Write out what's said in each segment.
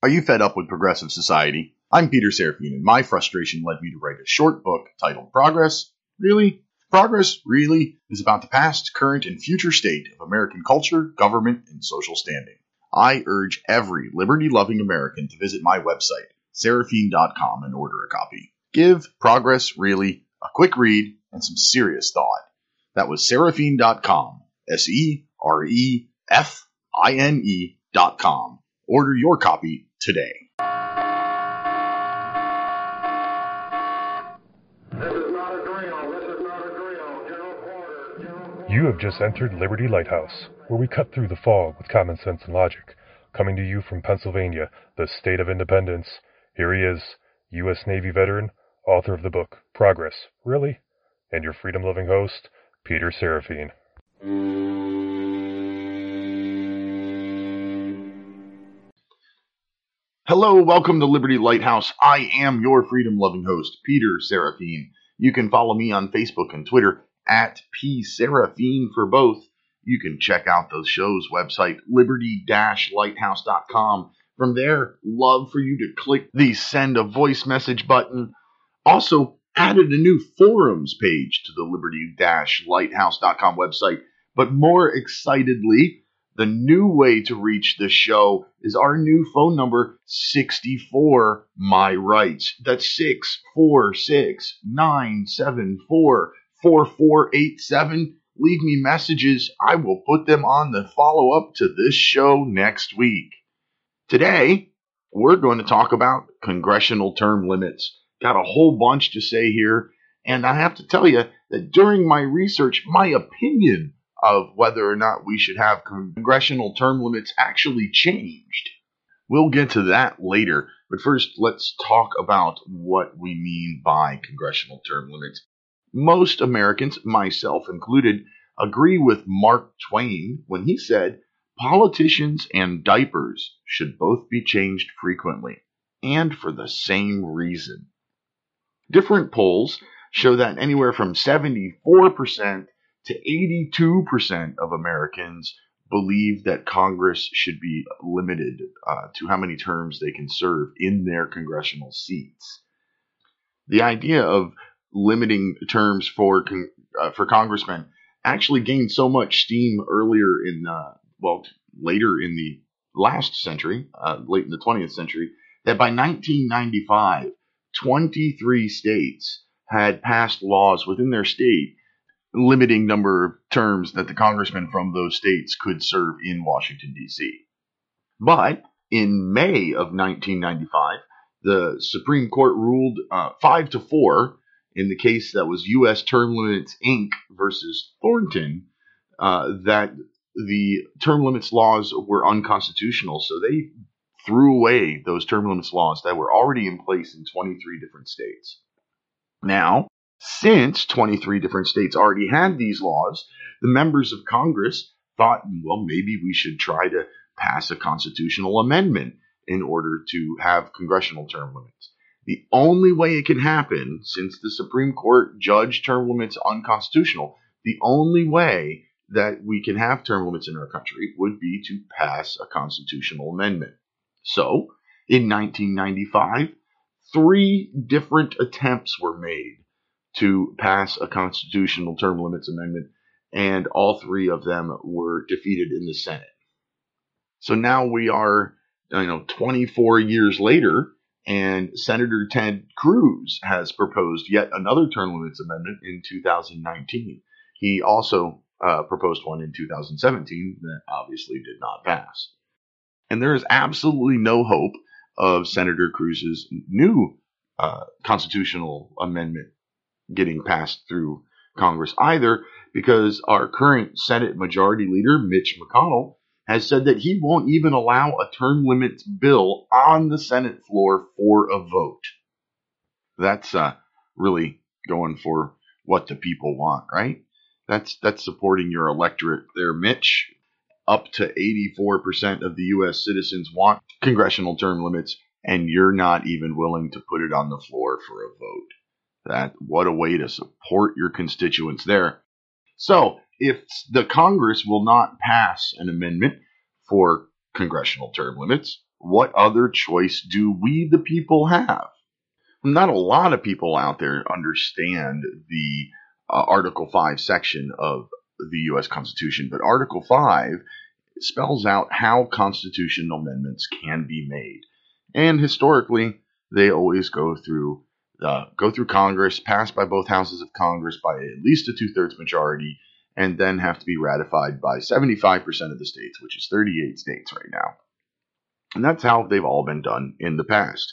Are you fed up with progressive society? I'm Peter Serafine, and my frustration led me to write a short book titled Progress. Really? Progress, really, is about the past, current, and future state of American culture, government, and social standing. I urge every liberty loving American to visit my website, serafine.com, and order a copy. Give Progress, really, a quick read and some serious thought. That was serafine.com, S E R E F I N E.com. Order your copy today. You have just entered Liberty Lighthouse, where we cut through the fog with common sense and logic. Coming to you from Pennsylvania, the state of independence, here he is, U.S. Navy veteran, author of the book Progress, Really? And your freedom loving host, Peter Serafine. Hello, welcome to Liberty Lighthouse. I am your freedom loving host, Peter Serafine. You can follow me on Facebook and Twitter at P Serafine for both. You can check out the show's website, liberty lighthouse.com. From there, love for you to click the send a voice message button. Also, added a new forums page to the liberty lighthouse.com website. But more excitedly, the new way to reach the show is our new phone number 64 My Rights. That's 646 974 4487. Leave me messages. I will put them on the follow up to this show next week. Today, we're going to talk about congressional term limits. Got a whole bunch to say here, and I have to tell you that during my research, my opinion of whether or not we should have congressional term limits actually changed. We'll get to that later, but first let's talk about what we mean by congressional term limits. Most Americans, myself included, agree with Mark Twain when he said politicians and diapers should both be changed frequently, and for the same reason. Different polls show that anywhere from 74% to 82% of Americans believe that Congress should be limited uh, to how many terms they can serve in their congressional seats. The idea of limiting terms for con- uh, for congressmen actually gained so much steam earlier in uh, well later in the last century, uh, late in the 20th century, that by 1995, 23 states had passed laws within their state limiting number of terms that the congressmen from those states could serve in Washington, D.C. But in May of 1995, the Supreme Court ruled uh, 5 to 4 in the case that was U.S. Term Limits Inc. versus Thornton uh, that the term limits laws were unconstitutional. So they threw away those term limits laws that were already in place in 23 different states. Now, since 23 different states already had these laws, the members of Congress thought, well, maybe we should try to pass a constitutional amendment in order to have congressional term limits. The only way it can happen, since the Supreme Court judged term limits unconstitutional, the only way that we can have term limits in our country would be to pass a constitutional amendment. So, in 1995, three different attempts were made to pass a constitutional term limits amendment, and all three of them were defeated in the Senate. So now we are, you know, 24 years later, and Senator Ted Cruz has proposed yet another term limits amendment in 2019. He also uh, proposed one in 2017 that obviously did not pass. And there is absolutely no hope of Senator Cruz's new uh, constitutional amendment getting passed through Congress either, because our current Senate Majority Leader, Mitch McConnell, has said that he won't even allow a term limits bill on the Senate floor for a vote. That's uh, really going for what the people want, right? That's that's supporting your electorate there, Mitch. Up to 84% of the U.S. citizens want congressional term limits, and you're not even willing to put it on the floor for a vote. That what a way to support your constituents there. So, if the Congress will not pass an amendment for congressional term limits, what other choice do we, the people, have? Not a lot of people out there understand the uh, Article 5 section of the U.S. Constitution, but Article 5 spells out how constitutional amendments can be made. And historically, they always go through uh, go through Congress, passed by both houses of Congress by at least a two thirds majority, and then have to be ratified by 75% of the states, which is 38 states right now. And that's how they've all been done in the past.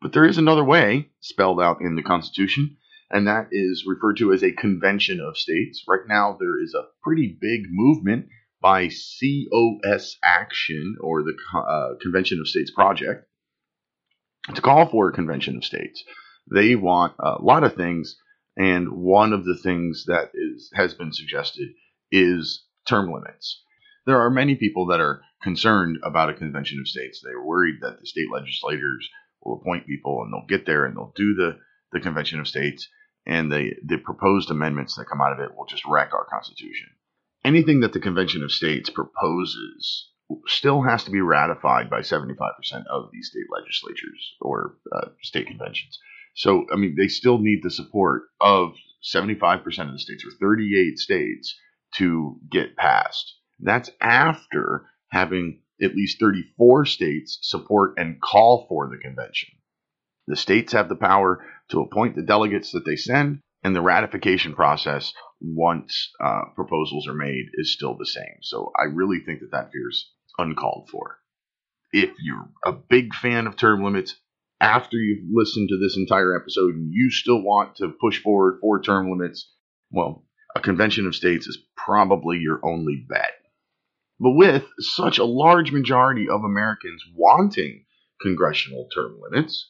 But there is another way spelled out in the Constitution, and that is referred to as a convention of states. Right now, there is a pretty big movement by COS Action, or the uh, Convention of States Project, to call for a convention of states. They want a lot of things, and one of the things that is has been suggested is term limits. There are many people that are concerned about a convention of states. They're worried that the state legislators will appoint people and they'll get there and they'll do the, the convention of states and the, the proposed amendments that come out of it will just wreck our constitution. Anything that the convention of states proposes still has to be ratified by 75% of these state legislatures or uh, state conventions. So, I mean, they still need the support of 75% of the states or 38 states to get passed. That's after having at least 34 states support and call for the convention. The states have the power to appoint the delegates that they send, and the ratification process, once uh, proposals are made, is still the same. So I really think that that fears uncalled for. If you're a big fan of term limits, after you've listened to this entire episode and you still want to push forward for term limits, well, a convention of states is probably your only bet. But with such a large majority of Americans wanting congressional term limits,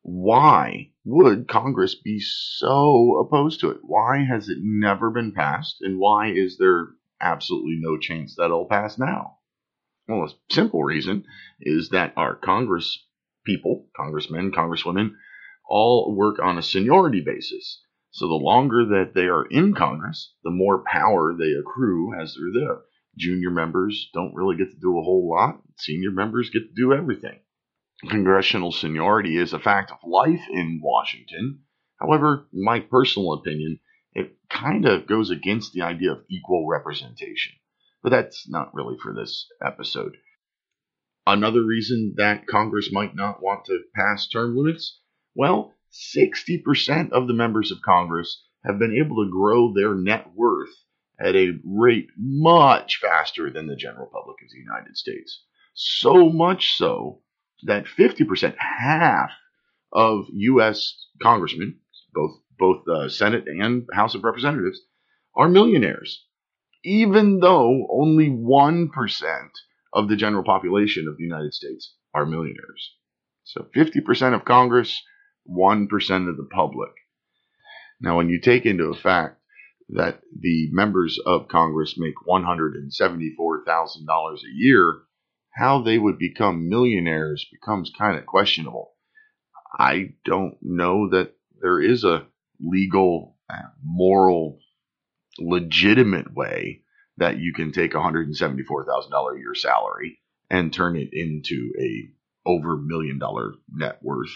why would Congress be so opposed to it? Why has it never been passed? And why is there absolutely no chance that it'll pass now? Well, a simple reason is that our Congress people, congressmen, congresswomen, all work on a seniority basis. So the longer that they are in Congress, the more power they accrue as they're there. Junior members don't really get to do a whole lot. Senior members get to do everything. Congressional seniority is a fact of life in Washington. However, in my personal opinion, it kind of goes against the idea of equal representation. But that's not really for this episode. Another reason that Congress might not want to pass term limits? Well, 60% of the members of Congress have been able to grow their net worth at a rate much faster than the general public of the United States. So much so that 50%, half of U.S. congressmen, both both the Senate and House of Representatives, are millionaires, even though only 1% of the general population of the United States are millionaires. So 50% of Congress, 1% of the public. Now, when you take into effect that the members of Congress make $174,000 a year, how they would become millionaires becomes kind of questionable. I don't know that there is a legal, uh, moral, legitimate way that you can take $174,000 a year salary and turn it into a over million dollar net worth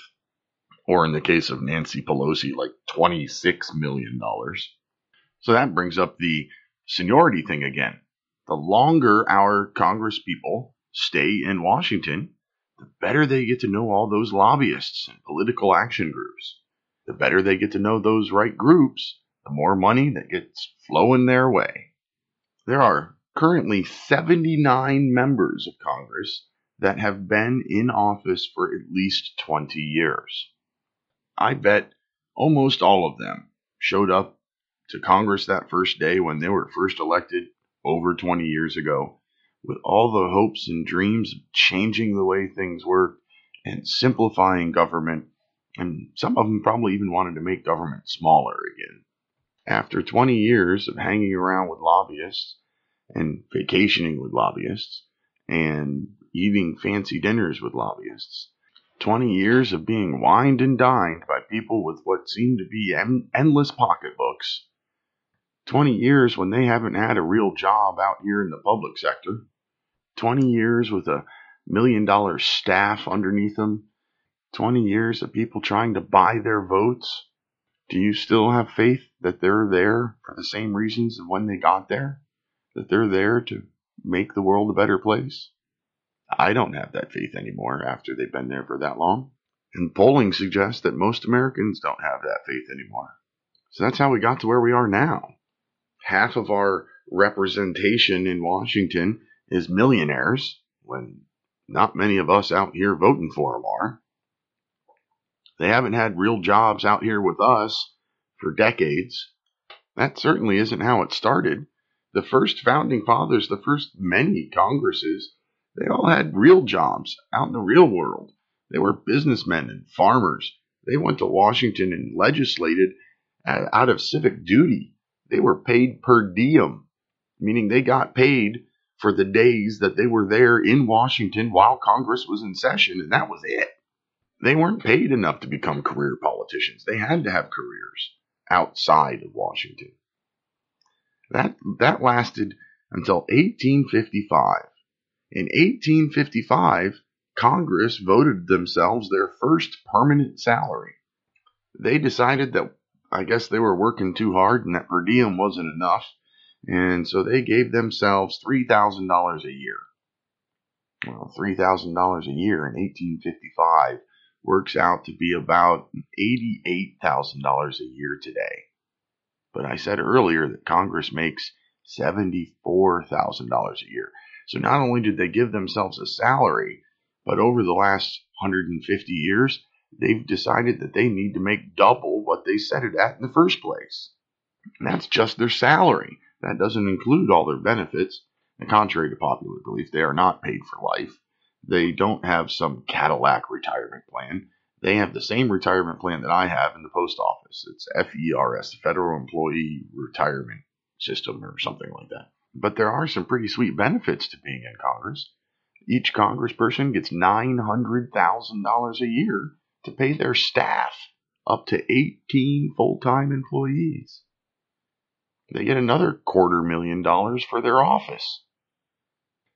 or in the case of Nancy Pelosi like 26 million dollars. So that brings up the seniority thing again. The longer our Congress people stay in Washington, the better they get to know all those lobbyists and political action groups. The better they get to know those right groups, the more money that gets flowing their way. There are currently 79 members of Congress that have been in office for at least 20 years. I bet almost all of them showed up to Congress that first day when they were first elected over 20 years ago with all the hopes and dreams of changing the way things work and simplifying government. And some of them probably even wanted to make government smaller again. After 20 years of hanging around with lobbyists and vacationing with lobbyists and eating fancy dinners with lobbyists, 20 years of being wined and dined by people with what seem to be en- endless pocketbooks, 20 years when they haven't had a real job out here in the public sector, 20 years with a million dollar staff underneath them, 20 years of people trying to buy their votes. Do you still have faith that they're there for the same reasons as when they got there? That they're there to make the world a better place? I don't have that faith anymore after they've been there for that long. And polling suggests that most Americans don't have that faith anymore. So that's how we got to where we are now. Half of our representation in Washington is millionaires, when not many of us out here voting for them are. They haven't had real jobs out here with us for decades. That certainly isn't how it started. The first founding fathers, the first many Congresses, they all had real jobs out in the real world. They were businessmen and farmers. They went to Washington and legislated out of civic duty. They were paid per diem, meaning they got paid for the days that they were there in Washington while Congress was in session, and that was it. They weren't paid enough to become career politicians. They had to have careers outside of Washington. That that lasted until 1855. In 1855, Congress voted themselves their first permanent salary. They decided that I guess they were working too hard and that per diem wasn't enough, and so they gave themselves $3,000 a year. Well, $3,000 a year in 1855 works out to be about $88,000 a year today. But I said earlier that Congress makes $74,000 a year. So not only did they give themselves a salary, but over the last 150 years, they've decided that they need to make double what they set it at in the first place. And that's just their salary. That doesn't include all their benefits. And contrary to popular belief, they are not paid for life. They don't have some Cadillac retirement plan. They have the same retirement plan that I have in the post office. It's FERS, the Federal Employee Retirement System, or something like that. But there are some pretty sweet benefits to being in Congress. Each congressperson gets $900,000 a year to pay their staff up to 18 full time employees. They get another quarter million dollars for their office.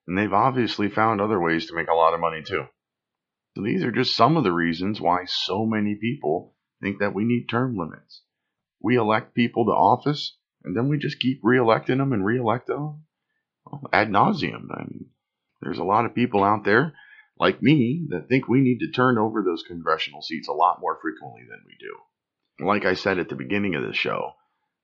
And they've obviously found other ways to make a lot of money too. So these are just some of the reasons why so many people think that we need term limits. We elect people to office and then we just keep reelecting them and reelect them ad nauseum. I mean, there's a lot of people out there like me that think we need to turn over those congressional seats a lot more frequently than we do. Like I said at the beginning of the show,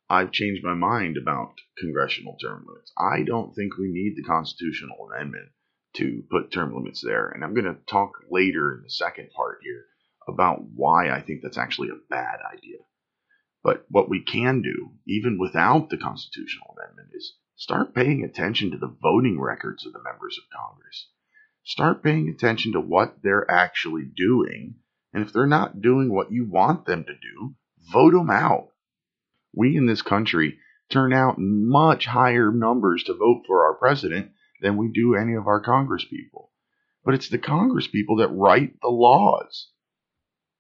I've changed my mind about congressional term limits. I don't think we need the constitutional amendment to put term limits there. And I'm going to talk later in the second part here about why I think that's actually a bad idea. But what we can do, even without the constitutional amendment, is start paying attention to the voting records of the members of Congress. Start paying attention to what they're actually doing. And if they're not doing what you want them to do, vote them out. We in this country turn out much higher numbers to vote for our president than we do any of our Congress people. But it's the Congress people that write the laws.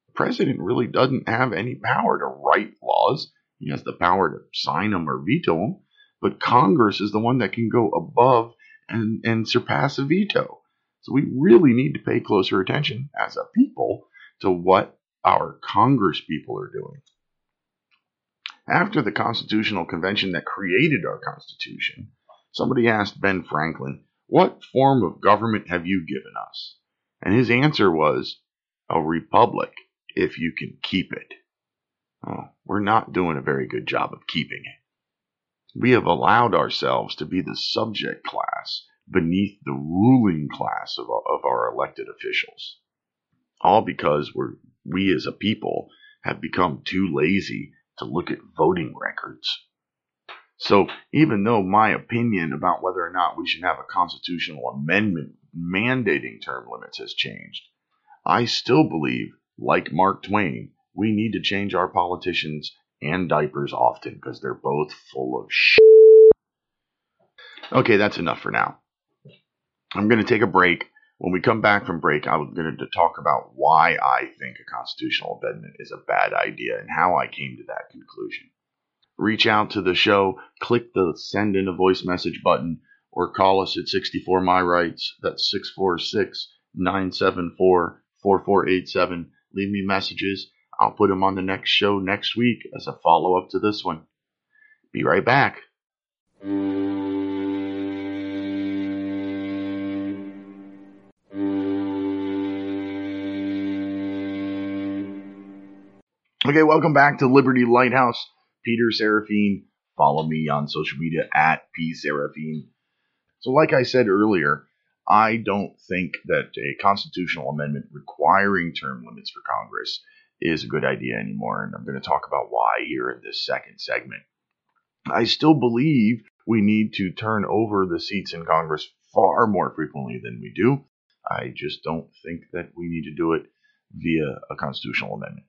The president really doesn't have any power to write laws. He has the power to sign them or veto them. But Congress is the one that can go above and, and surpass a veto. So we really need to pay closer attention as a people to what our Congress people are doing. After the Constitutional Convention that created our Constitution, Somebody asked Ben Franklin, What form of government have you given us? And his answer was, A republic, if you can keep it. Oh, we're not doing a very good job of keeping it. We have allowed ourselves to be the subject class beneath the ruling class of, of our elected officials. All because we're, we as a people have become too lazy to look at voting records. So even though my opinion about whether or not we should have a constitutional amendment mandating term limits has changed, I still believe, like Mark Twain, we need to change our politicians and diapers often because they're both full of shit. Okay, that's enough for now. I'm going to take a break. When we come back from break, I'm going to talk about why I think a constitutional amendment is a bad idea and how I came to that conclusion reach out to the show, click the send in a voice message button, or call us at 64 My Rights. That's 646 974 4487. Leave me messages. I'll put them on the next show next week as a follow up to this one. Be right back. Okay, welcome back to Liberty Lighthouse. Peter Serafine. Follow me on social media at P Serafine. So, like I said earlier, I don't think that a constitutional amendment requiring term limits for Congress is a good idea anymore, and I'm going to talk about why here in this second segment. I still believe we need to turn over the seats in Congress far more frequently than we do. I just don't think that we need to do it via a constitutional amendment.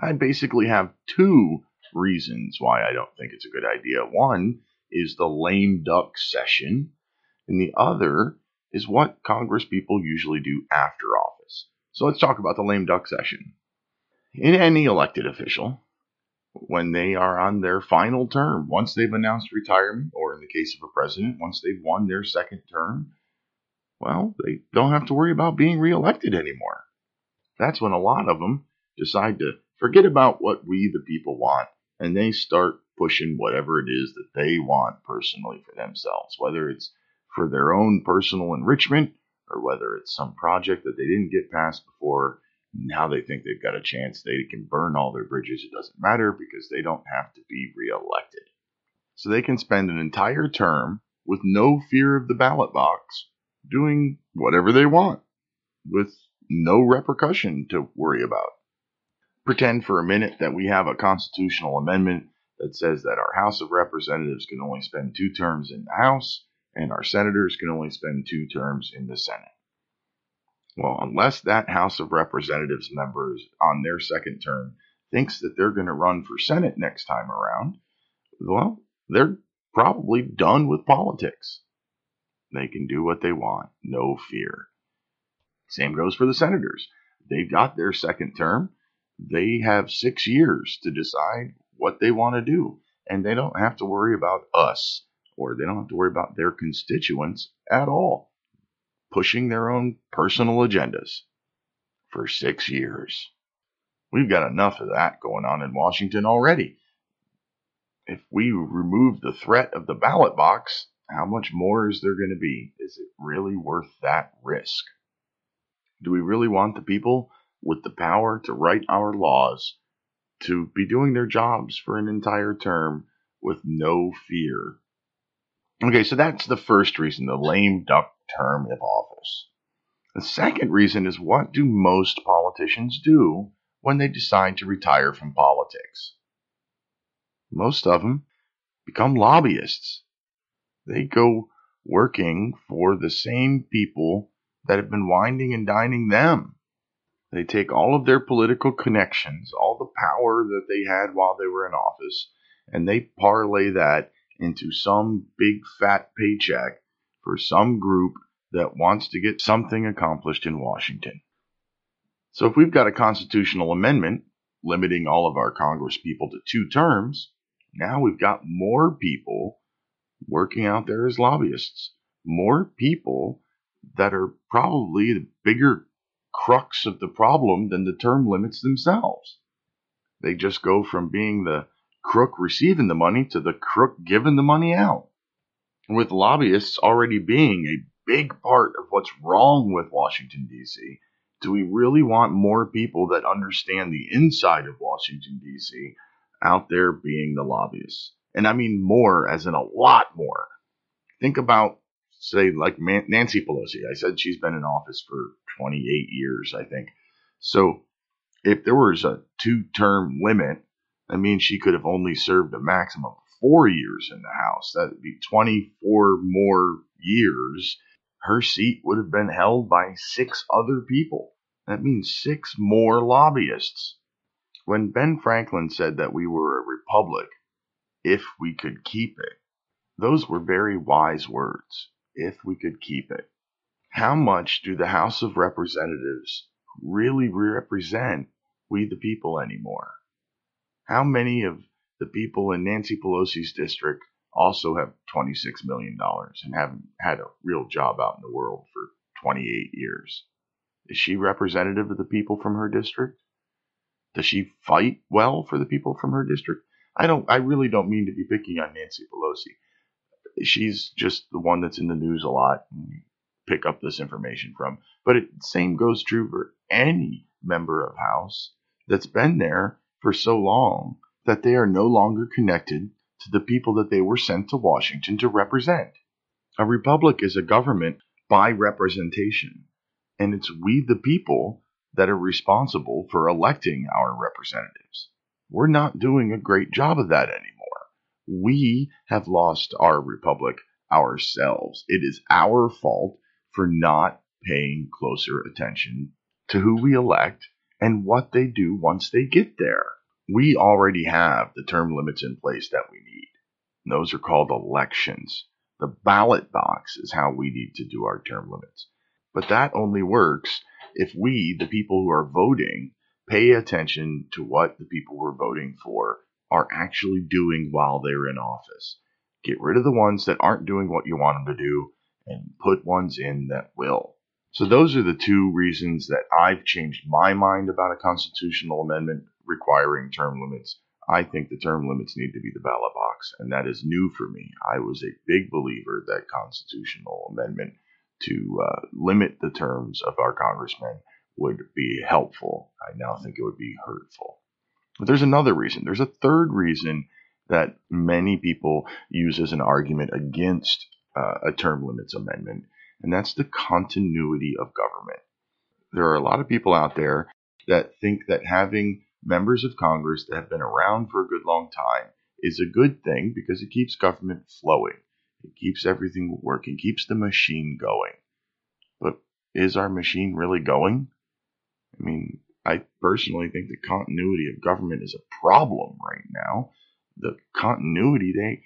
I basically have two reasons why I don't think it's a good idea. One is the lame duck session, and the other is what Congress people usually do after office. So let's talk about the lame duck session. In any elected official, when they are on their final term, once they've announced retirement, or in the case of a president, once they've won their second term, well, they don't have to worry about being reelected anymore. That's when a lot of them decide to forget about what we, the people, want, and they start pushing whatever it is that they want personally for themselves, whether it's for their own personal enrichment or whether it's some project that they didn't get past before. Now they think they've got a chance. They can burn all their bridges. It doesn't matter because they don't have to be reelected. So they can spend an entire term with no fear of the ballot box doing whatever they want with no repercussion to worry about pretend for a minute that we have a constitutional amendment that says that our House of Representatives can only spend two terms in the House and our senators can only spend two terms in the Senate. Well, unless that House of Representatives members on their second term thinks that they're going to run for Senate next time around, well, they're probably done with politics. They can do what they want, no fear. Same goes for the senators. They've got their second term they have six years to decide what they want to do. And they don't have to worry about us or they don't have to worry about their constituents at all pushing their own personal agendas for six years. We've got enough of that going on in Washington already. If we remove the threat of the ballot box, how much more is there going to be? Is it really worth that risk? Do we really want the people with the power to write our laws to be doing their jobs for an entire term with no fear. Okay, so that's the first reason, the lame duck term of office. The second reason is what do most politicians do when they decide to retire from politics? Most of them become lobbyists. They go working for the same people that have been winding and dining them. They take all of their political connections, all the power that they had while they were in office, and they parlay that into some big fat paycheck for some group that wants to get something accomplished in Washington. So if we've got a constitutional amendment limiting all of our Congress people to two terms, now we've got more people working out there as lobbyists, more people that are probably the bigger crux of the problem than the term limits themselves. They just go from being the crook receiving the money to the crook giving the money out. With lobbyists already being a big part of what's wrong with Washington, D.C., do we really want more people that understand the inside of Washington, D.C. out there being the lobbyists? And I mean more as in a lot more. Think about, say, like Nancy Pelosi. I said she's been in office for 28 years, I think. So if there was a two term limit, that means she could have only served a maximum of four years in the House. That would be 24 more years. Her seat would have been held by six other people. That means six more lobbyists. When Ben Franklin said that we were a republic, if we could keep it, those were very wise words. If we could keep it how much do the House of Representatives really represent we the people anymore? How many of the people in Nancy Pelosi's district also have $26 million and haven't had a real job out in the world for 28 years? Is she representative of the people from her district? Does she fight well for the people from her district? I don't. I really don't mean to be picking on Nancy Pelosi. She's just the one that's in the news a lot. Pick up this information from. But it same goes true for any member of House that's been there for so long that they are no longer connected to the people that they were sent to Washington to represent. A republic is a government by representation, and it's we the people that are responsible for electing our representatives. We're not doing a great job of that anymore. We have lost our republic ourselves. It is our fault for not paying closer attention to who we elect and what they do once they get there. We already have the term limits in place that we need. those are called elections. The ballot box is how we need to do our term limits. But that only works if we, the people who are voting, pay attention to what the people we're voting for are actually doing while they're in office. Get rid of the ones that aren't doing what you want them to do and put ones in that will. So those are the two reasons that I've changed my mind about a constitutional amendment requiring term limits. I think the term limits need to be the ballot box, and that is new for me. I was a big believer that constitutional amendment to uh, limit the terms of our congressmen would be helpful. I now think it would be hurtful. But there's another reason. There's a third reason that many people use as an argument against uh, a term limits amendment, and that's the continuity of government. There are a lot of people out there that think that having members of Congress that have been around for a good long time is a good thing because it keeps government flowing. It keeps everything working, keeps the machine going. But is our machine really going? I mean, I personally think the continuity of government is a problem right now. The continuity, they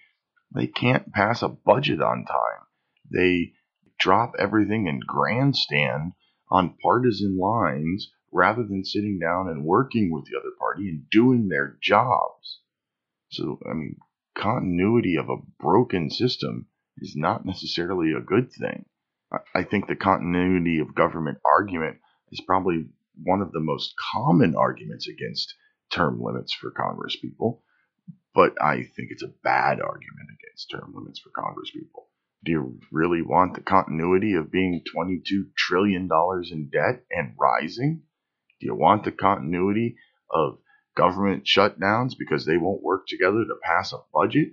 they can't pass a budget on time. They drop everything and grandstand on partisan lines rather than sitting down and working with the other party and doing their jobs. So, I mean, continuity of a broken system is not necessarily a good thing. I think the continuity of government argument is probably one of the most common arguments against term limits for Congress people but I think it's a bad argument against term limits for Congress people. Do you really want the continuity of being $22 trillion in debt and rising? Do you want the continuity of government shutdowns because they won't work together to pass a budget?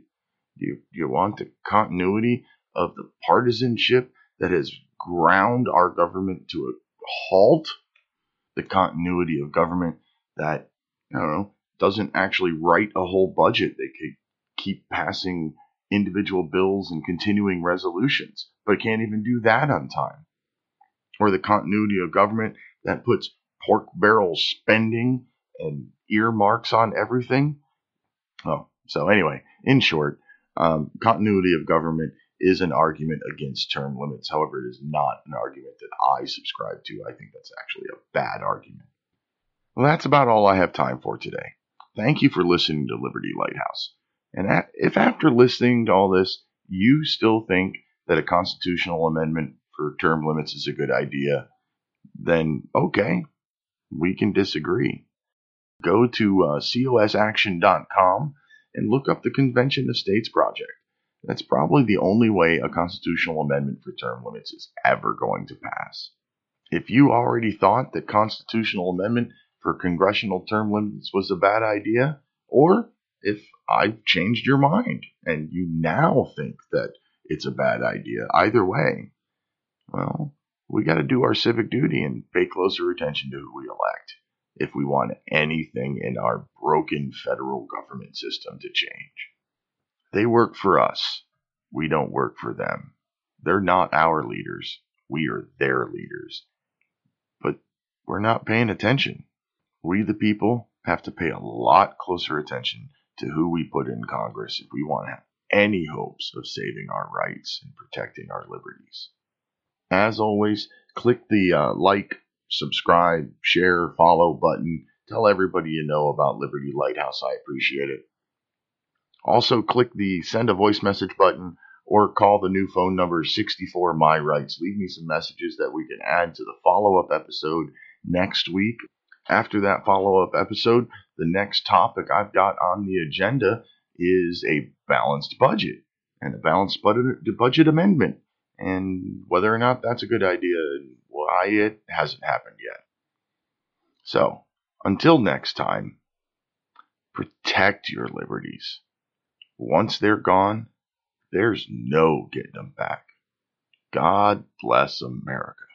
Do you, do you want the continuity of the partisanship that has ground our government to a halt? The continuity of government that, I don't know, doesn't actually write a whole budget. They could keep passing individual bills and continuing resolutions, but can't even do that on time. Or the continuity of government that puts pork barrel spending and earmarks on everything. Oh, so anyway, in short, um, continuity of government is an argument against term limits. However, it is not an argument that I subscribe to. I think that's actually a bad argument. Well, that's about all I have time for today. Thank you for listening to Liberty Lighthouse. And if after listening to all this, you still think that a constitutional amendment for term limits is a good idea, then okay, we can disagree. Go to uh, cosaction.com and look up the Convention of States Project. That's probably the only way a constitutional amendment for term limits is ever going to pass. If you already thought that constitutional amendment for congressional term limits was a bad idea, or if I've changed your mind and you now think that it's a bad idea. Either way, well, we got to do our civic duty and pay closer attention to who we elect if we want anything in our broken federal government system to change. They work for us. We don't work for them. They're not our leaders. We are their leaders. But we're not paying attention we, the people, have to pay a lot closer attention to who we put in Congress if we want to have any hopes of saving our rights and protecting our liberties. As always, click the uh, like, subscribe, share, follow button. Tell everybody you know about Liberty Lighthouse. I appreciate it. Also, click the send a voice message button or call the new phone number 64 My Rights. Leave me some messages that we can add to the follow up episode next week. After that follow up episode, the next topic I've got on the agenda is a balanced budget and a balanced budget, budget amendment and whether or not that's a good idea and why it hasn't happened yet. So, until next time, protect your liberties. Once they're gone, there's no getting them back. God bless America.